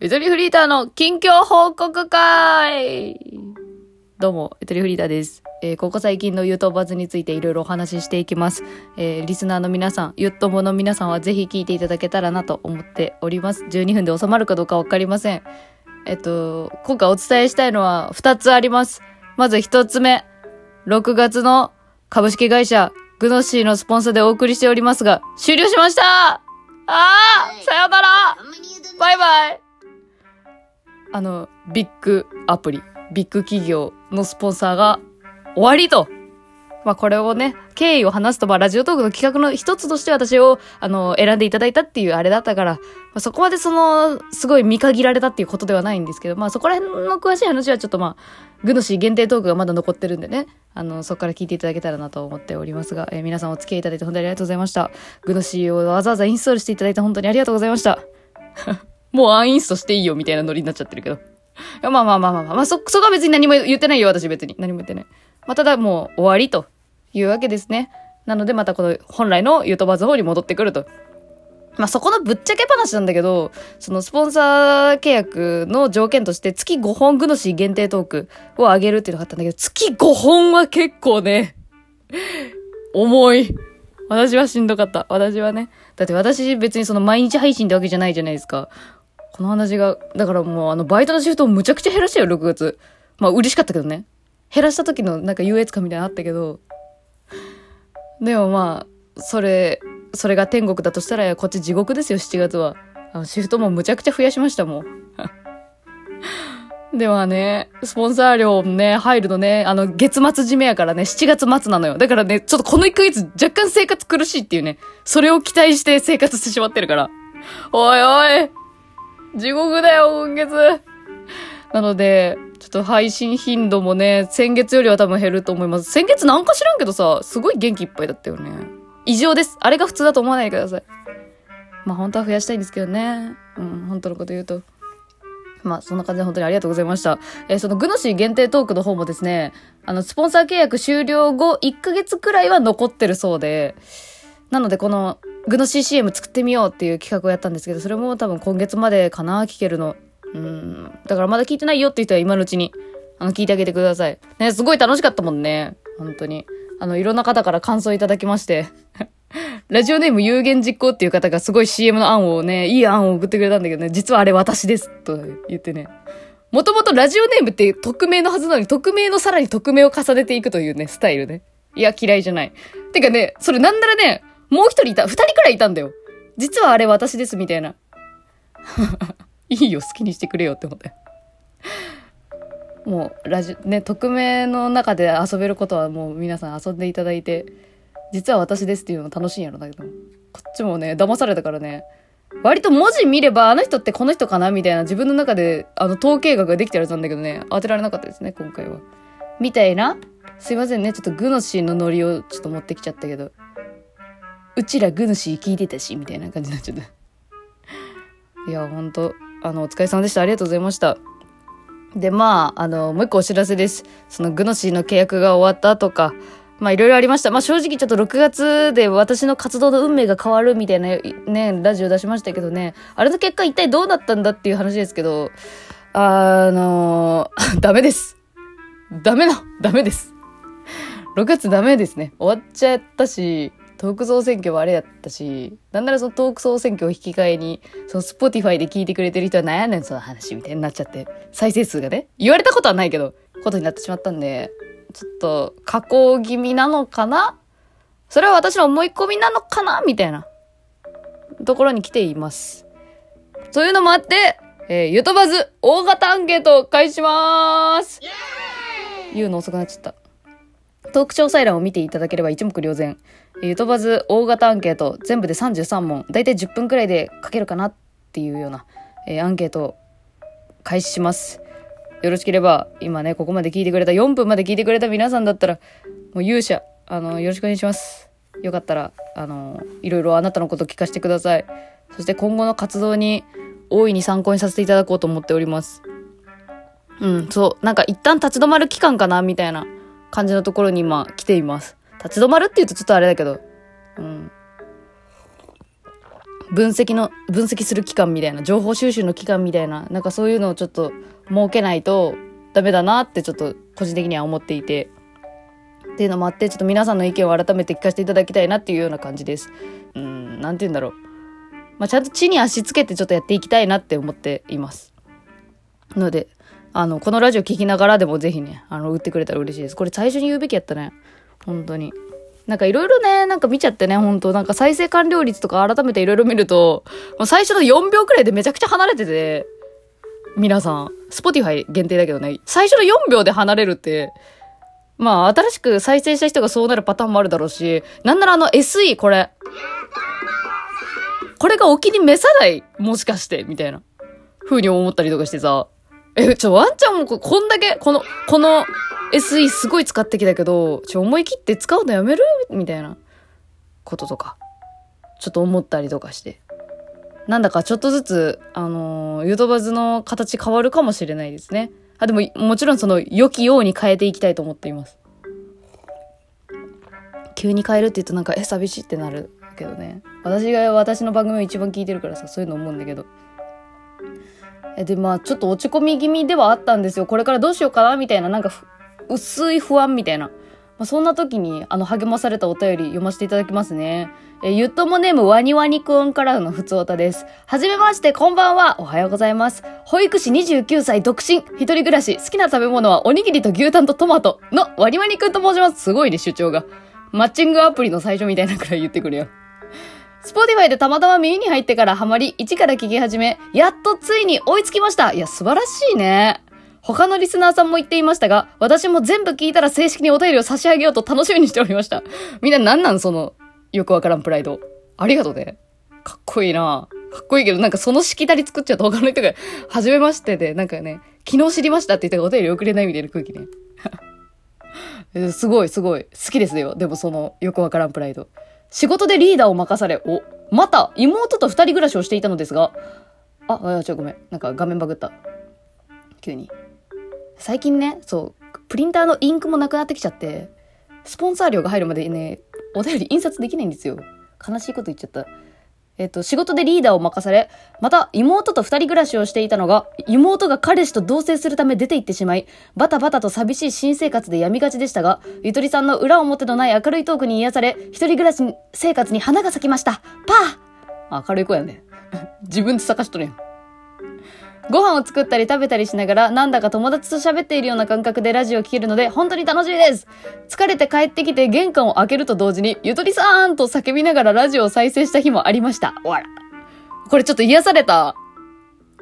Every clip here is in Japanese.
ゆとりフリーターの近況報告会どうも、ゆとりフリーターです。えーここ最近のゆとばずについていろいろお話ししていきます。えーリスナーの皆さん、ゆっともの皆さんはぜひ聞いていただけたらなと思っております。12分で収まるかどうかわかりません。えっと、今回お伝えしたいのは2つあります。まず1つ目、6月の株式会社グノシーのスポンサーでお送りしておりますが、終了しましたあーさよならバイバイあの、ビッグアプリ、ビッグ企業のスポンサーが終わりと。まあこれをね、経緯を話すと、まあラジオトークの企画の一つとして私を、あの、選んでいただいたっていうあれだったから、まあ、そこまでその、すごい見限られたっていうことではないんですけど、まあそこら辺の詳しい話はちょっとまあ、グノシー限定トークがまだ残ってるんでね、あの、そこから聞いていただけたらなと思っておりますが、えー皆さんお付き合いいただいて本当にありがとうございました。グノシーをわざわざインストールしていただいて本当にありがとうございました。もうアンインストしていいよみたいなノリになっちゃってるけど。まあまあまあまあまあ、まあ、そ、そこは別に何も言ってないよ、私別に。何も言ってない。まあ、ただもう終わりというわけですね。なのでまたこの本来のユートバーズ方に戻ってくると。まあ、そこのぶっちゃけ話なんだけど、そのスポンサー契約の条件として月5本グノシー限定トークを上げるっていうのがあったんだけど、月5本は結構ね、重い。私はしんどかった。私はね。だって私別にその毎日配信ってわけじゃないじゃないですか。この話が、だからもうあのバイトのシフトをむちゃくちゃ減らしたよ、6月。まあ嬉しかったけどね。減らした時のなんか優越感みたいなのあったけど。でもまあ、それ、それが天国だとしたらこっち地獄ですよ、7月は。あのシフトもむちゃくちゃ増やしましたもん。ではね、スポンサー料ね、入るのね、あの、月末締めやからね、7月末なのよ。だからね、ちょっとこの1ヶ月若干生活苦しいっていうね、それを期待して生活してしまってるから。おいおい地獄だよ、今月なので、ちょっと配信頻度もね、先月よりは多分減ると思います。先月なんか知らんけどさ、すごい元気いっぱいだったよね。異常です。あれが普通だと思わないでください。まあ本当は増やしたいんですけどね。うん、本当のこと言うと。まあ、そんな感じで本当にありがとうございました。えーそのグノシー限定トークの方もですね、あの、スポンサー契約終了後、1ヶ月くらいは残ってるそうで、なのでこの、グノシー CM 作ってみようっていう企画をやったんですけど、それも多分今月までかな、聞けるの。うん。だからまだ聞いてないよっていう人は今のうちに、あの、聞いてあげてください。ね、すごい楽しかったもんね。本当に。あの、いろんな方から感想いただきまして。ラジオネーム有言実行っていう方がすごい CM の案をね、いい案を送ってくれたんだけどね、実はあれ私です。と言ってね。もともとラジオネームって匿名のはずなのに、匿名のさらに匿名を重ねていくというね、スタイルね。いや、嫌いじゃない。てかね、それなんならね、もう一人いた、二人くらいいたんだよ。実はあれ私です、みたいな。いいよ、好きにしてくれよって思ったよ。もう、ラジオ、ね、匿名の中で遊べることはもう皆さん遊んでいただいて、実は私ですっていうのも楽しいんやろだけど、こっちもね、騙されたからね、割と文字見れば、あの人ってこの人かなみたいな自分の中で、あの、統計学ができてるはずなんだけどね、当てられなかったですね、今回は。みたいなすいませんね、ちょっとグノシーンのノリをちょっと持ってきちゃったけど、うちらグノシー聞いてたし、みたいな感じになっちゃった。いや、ほんと、あの、お疲れ様でした。ありがとうございました。で、まあ、あの、もう一個お知らせです。そのグノシーの契約が終わったとか、まあいろいろありました。まあ正直ちょっと6月で私の活動の運命が変わるみたいなね、ラジオ出しましたけどね、あれの結果一体どうなったんだっていう話ですけど、あの ダメです。ダメな、ダメです。6月ダメですね。終わっちゃったし、トーク総選挙もあれやったし、なんならそのトーク総選挙を引き換えに、その Spotify で聞いてくれてる人は何やねんその話みたいになっちゃって、再生数がね、言われたことはないけど、ことになってしまったんで、ちょっと下降気味なのかな？それは私の思い込みなのかな？みたいな。ところに来ています。そういうのもあって、えー、ゆとばず大型アンケートを開始します。言うの遅くなっちゃった。トーク詳細欄を見ていただければ一目瞭然。ゆとばず大型アンケート全部で33問。だいたい10分くらいで書けるかなっていうような、えーアンケートを開始します。よろしければ、今ね、ここまで聞いてくれた、4分まで聞いてくれた皆さんだったら、もう勇者、あの、よろしくお願いします。よかったら、あの、いろいろあなたのこと聞かせてください。そして今後の活動に大いに参考にさせていただこうと思っております。うん、そう。なんか一旦立ち止まる期間かなみたいな感じのところに今来ています。立ち止まるって言うとちょっとあれだけど。うん。分析の、分析する期間みたいな、情報収集の期間みたいな、なんかそういうのをちょっと設けないとダメだなってちょっと個人的には思っていて。っていうのもあって、ちょっと皆さんの意見を改めて聞かせていただきたいなっていうような感じです。うん、なんて言うんだろう。まあ、ちゃんと地に足つけてちょっとやっていきたいなって思っています。ので、あの、このラジオ聞きながらでもぜひね、あの、打ってくれたら嬉しいです。これ最初に言うべきやったね。本当に。なんかいろいろね、なんか見ちゃってね、ほんと、なんか再生完了率とか改めていろいろ見ると、もう最初の4秒くらいでめちゃくちゃ離れてて、皆さん、 Spotify 限定だけどね、最初の4秒で離れるって、まあ、新しく再生した人がそうなるパターンもあるだろうし、なんならあの SE これ。これがお気に召さないもしかして、みたいな。風に思ったりとかしてさ。え、ちょ、ワンちゃんもこんだけ、この、この SE すごい使ってきたけど、ちょ、思い切って使うのやめる？みたいなこととか、ちょっと思ったりとかして。なんだかちょっとずつ、あのー、ユートバズの形変わるかもしれないですね。あ、でも、もちろんその、良きように変えていきたいと思っています。急に変えるって言うとなんか、え、寂しいってなるけどね。私が私の番組を一番聞いてるからさ、そういうの思うんだけど。で、まあ、ちょっと落ち込み気味ではあったんですよ。これからどうしようかなみたいな、なんか、薄い不安みたいな。まあ、そんな時に、あの、励まされたお便り読ませていただきますね。えゆっともネームワニワニくんからのふつおたです。はじめまして、こんばんは。おはようございます。保育士29歳、独身、一人暮らし、好きな食べ物はおにぎりと牛タンとトマトのワニワニくんと申します。すごいね、主張が。マッチングアプリの最初みたいなくらい言ってくれよ。 Spotify でたまたま耳に入ってからハマり、一から聞き始め、やっとついに追いつきました。いや、素晴らしいね。他のリスナーさんも言っていましたが、私も全部聞いたら正式にお便りを差し上げようと楽しみにしておりました。みんな何なんその、よくわからんプライド。ありがとうね。かっこいいなかっこいいけど、なんかそのしきたり作っちゃうと他の人が、はじめましてで、なんかね、昨日知りましたって言ったらお便り送れないみたいな空気ね。すごいすごい。好きですよ。でもその、よくわからんプライド。仕事でリーダーを任され、お、また、妹と二人暮らしをしていたのですが、あ、あ、ちょ、ごめん。なんか画面バグった。急に。最近ね、そう、プリンターのインクもなくなってきちゃって、スポンサー料が入るまでね、お便り印刷できないんですよ。悲しいこと言っちゃった。えっと、仕事でリーダーを任され、また妹と二人暮らしをしていたのが、妹が彼氏と同棲するため出て行ってしまい、バタバタと寂しい新生活で病みがちでしたが、ゆとりさんの裏表のない明るいトークに癒され、一人暮らし生活に花が咲きました。パー明るい子やね。自分で探しとるやん。ご飯を作ったり食べたりしながら、なんだか友達と喋っているような感覚でラジオを聴けるので、本当に楽しみです疲れて帰ってきて玄関を開けると同時に、ゆとりさんと叫びながらラジオを再生した日もありました。わら。これちょっと癒された。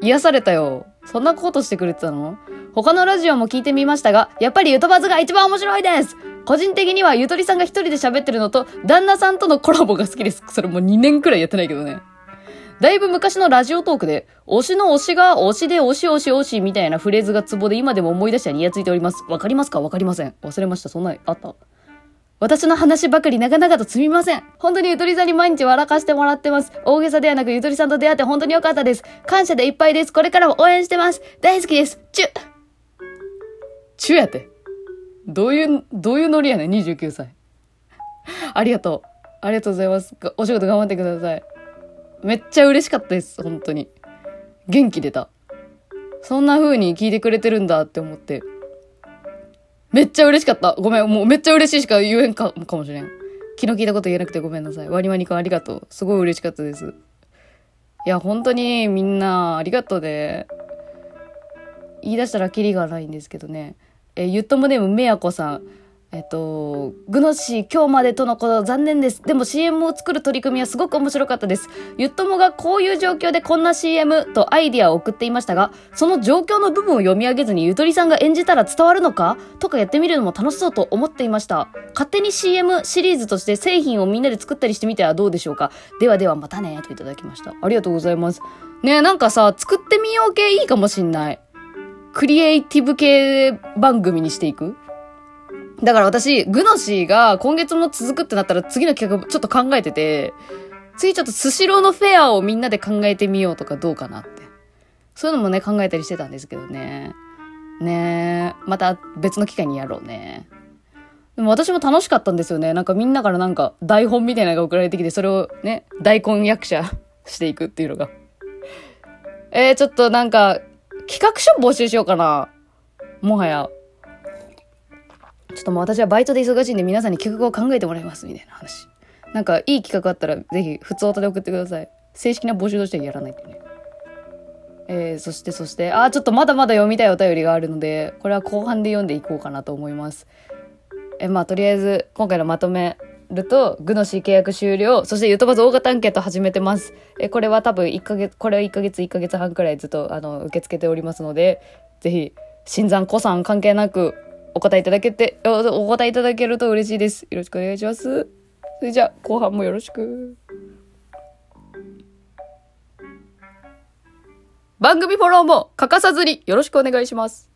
癒されたよ。そんなことしてくれてたの？他のラジオも聞いてみましたが、やっぱりゆとばずが一番面白いです個人的にはゆとりさんが一人で喋ってるのと、旦那さんとのコラボが好きです。それもう2年くらいやってないけどね。だいぶ昔のラジオトークで、推しの推しが推しで推し推し推しみたいなフレーズがツボで今でも思い出したにやついております。わかりますか？わかりません。忘れました。そんなに、あった？私の話ばかり長々とすみません。本当にゆとりさんに毎日笑かしてもらってます。大げさではなくゆとりさんと出会って本当に良かったです。感謝でいっぱいです。これからも応援してます。大好きです。チュチュやって。どういう、どういうノリやねん、29歳。ありがとう。ありがとうございます。お仕事頑張ってください。めっちゃ嬉しかったです、本当に。元気出た。そんな風に聞いてくれてるんだって思って。めっちゃ嬉しかった。ごめん、もうめっちゃ嬉しいしか言えんかかもしれん。昨日聞いたこと言えなくてごめんなさい。ワニワニくんありがとう。すごい嬉しかったです。いや、本当にみんなありがとうで。言い出したらキリがないんですけどね。え、ゆっともネームめやこさん。えっと、グノシー今日までとのこと残念です。でも CM を作る取り組みはすごく面白かったです。ゆっともがこういう状況でこんな CM とアイディアを送っていましたが、その状況の部分を読み上げずにゆとりさんが演じたら伝わるのか？とかやってみるのも楽しそうと思っていました。勝手に CM シリーズとして製品をみんなで作ったりしてみてはどうでしょうか？ではではまたね、といただきました。ありがとうございます。ねえ、なんかさ、作ってみよう系いいかもしんない。クリエイティブ系番組にしていく？だから私、グノシーが今月も続くってなったら次の企画ちょっと考えてて、次ちょっとスシローのフェアをみんなで考えてみようとかどうかなって。そういうのもね、考えたりしてたんですけどね。ねえ、また別の機会にやろうね。でも私も楽しかったんですよね。なんかみんなからなんか台本みたいなのが送られてきて、それをね、大根役者、していくっていうのが。えー、ちょっとなんか、企画書募集しようかな。もはや。ちょっともう私はバイトで忙しいんで皆さんに企画を考えてもらいますみたいな話。なんかいい企画あったらぜひ普通音で送ってください。正式な募集としてはやらないってね。えー、そしてそして、あ、ちょっとまだまだ読みたいお便りがあるので、これは後半で読んでいこうかなと思います。え、まあとりあえず今回のまとめると、グノシー契約終了、そしてゆとばず大型アンケート始めてます。え、これは多分1ヶ月、これは1ヶ月、1ヶ月半くらいずっとあの受け付けておりますので、ぜひ、新山古参関係なくお答えいただけて、お答えいただけると嬉しいです。よろしくお願いします。それじゃあ、後半もよろしく。番組フォローも欠かさずによろしくお願いします。